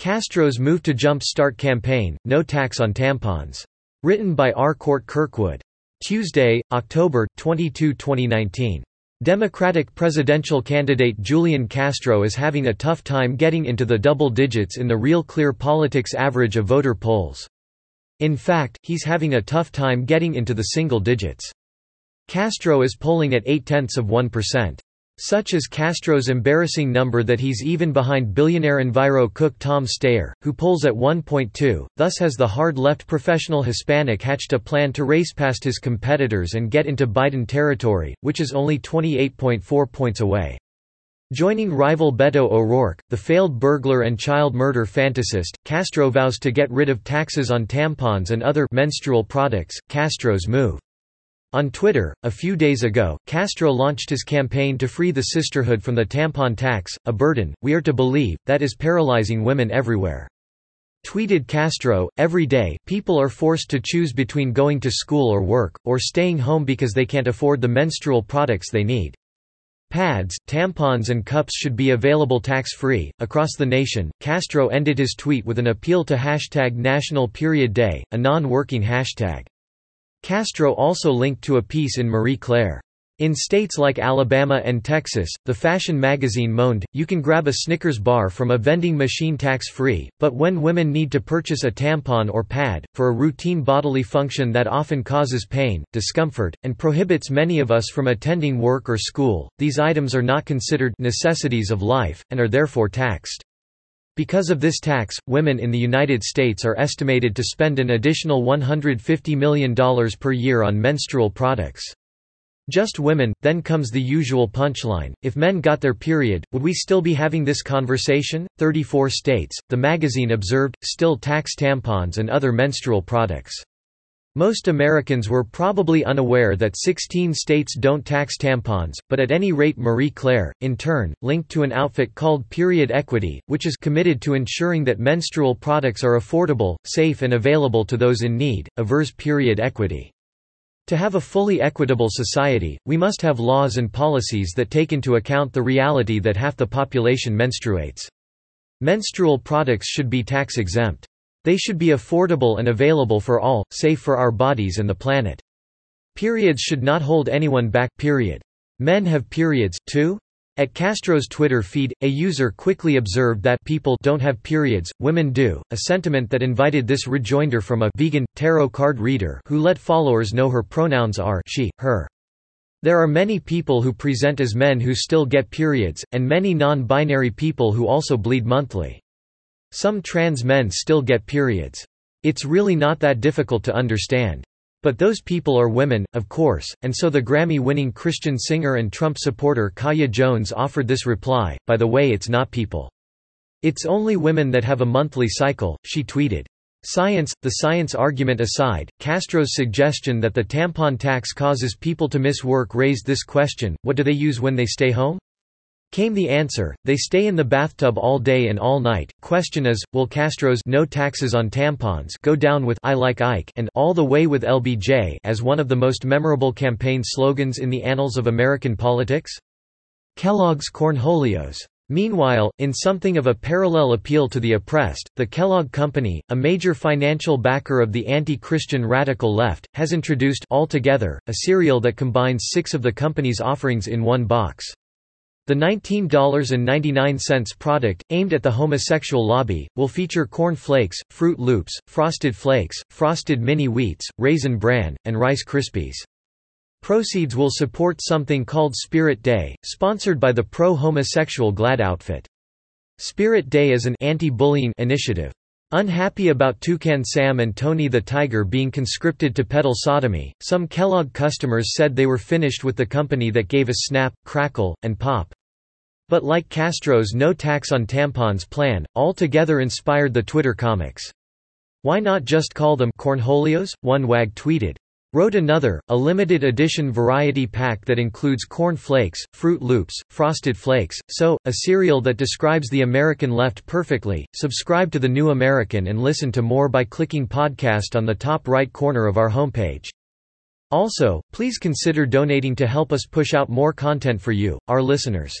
Castro's Move to Jump Start campaign, No Tax on Tampons. Written by R. Cort Kirkwood. Tuesday, October, 22, 2019. Democratic presidential candidate Julian Castro is having a tough time getting into the double digits in the Real Clear Politics average of voter polls. In fact, he's having a tough time getting into the single digits. Castro is polling at 8 tenths of 1%. Such is Castro's embarrassing number that he's even behind billionaire Enviro cook Tom Steyer, who polls at 1.2, thus has the hard-left professional Hispanic hatched a plan to race past his competitors and get into Biden territory, which is only 28.4 points away. Joining rival Beto O'Rourke, the failed burglar and child murder fantasist, Castro vows to get rid of taxes on tampons and other menstrual products, Castro's move. On Twitter, a few days ago, Castro launched his campaign to free the sisterhood from the tampon tax, a burden, we are to believe, that is paralyzing women everywhere. Tweeted Castro, every day, people are forced to choose between going to school or work, or staying home because they can't afford the menstrual products they need. Pads, tampons and cups should be available tax-free. Across the nation, Castro ended his tweet with an appeal to hashtag National Period Day, a non-working hashtag. Castro also linked to a piece in Marie Claire. In states like Alabama and Texas, the fashion magazine moaned, you can grab a Snickers bar from a vending machine tax-free, but when women need to purchase a tampon or pad, for a routine bodily function that often causes pain, discomfort, and prohibits many of us from attending work or school, these items are not considered necessities of life, and are therefore taxed. Because of this tax, women in the United States are estimated to spend an additional $150 million per year on menstrual products. Just women, then comes the usual punchline if men got their period, would we still be having this conversation? 34 states, the magazine observed, still tax tampons and other menstrual products. Most Americans were probably unaware that 16 states don't tax tampons, but at any rate Marie Claire, in turn, linked to an outfit called Period Equity, which is committed to ensuring that menstrual products are affordable, safe and available to those in need, avers period equity. To have a fully equitable society, we must have laws and policies that take into account the reality that half the population menstruates. Menstrual products should be tax exempt. They should be affordable and available for all, safe for our bodies and the planet. Periods should not hold anyone back period. Men have periods, too? At Castro's Twitter feed, a user quickly observed that people don't have periods, women do, a sentiment that invited this rejoinder from a vegan, tarot card reader who let followers know her pronouns are she, her. There are many people who present as men who still get periods, and many non-binary people who also bleed monthly. Some trans men still get periods. It's really not that difficult to understand. But those people are women, of course, and so the Grammy-winning Christian singer and Trump supporter Kaya Jones offered this reply, by the way it's not people. It's only women that have a monthly cycle, she tweeted. Science, the science argument aside, Castro's suggestion that the tampon tax causes people to miss work raised this question, what do they use when they stay home? Came the answer, they stay in the bathtub all day and all night. Question is, will Castro's no taxes on tampons go down with I like Ike and all the way with LBJ as one of the most memorable campaign slogans in the annals of American politics? Kellogg's Cornholios. Meanwhile, in something of a parallel appeal to the oppressed, the Kellogg Company, a major financial backer of the anti-Christian radical left, has introduced All Together, a cereal that combines six of the company's offerings in one box. The $19.99 product, aimed at the homosexual lobby, will feature Corn Flakes, Froot Loops, Frosted Flakes, Frosted Mini Wheats, Raisin Bran, and Rice Krispies. Proceeds will support something called Spirit Day, sponsored by the pro-homosexual GLAAD outfit. Spirit Day is an anti-bullying initiative. Unhappy about Toucan Sam and Tony the Tiger being conscripted to peddle sodomy, some Kellogg customers said they were finished with the company that gave a snap, crackle, and pop. But like Castro's no tax on tampons plan, All Together inspired the Twitter comics. Why not just call them cornholios? One wag tweeted. Wrote another, a limited edition variety pack that includes corn flakes, Froot Loops, Frosted Flakes, so, a cereal that describes the American left perfectly. Subscribe to The New American and listen to more by clicking podcast on the top right corner of our homepage. Also, please consider donating to help us push out more content for you, our listeners.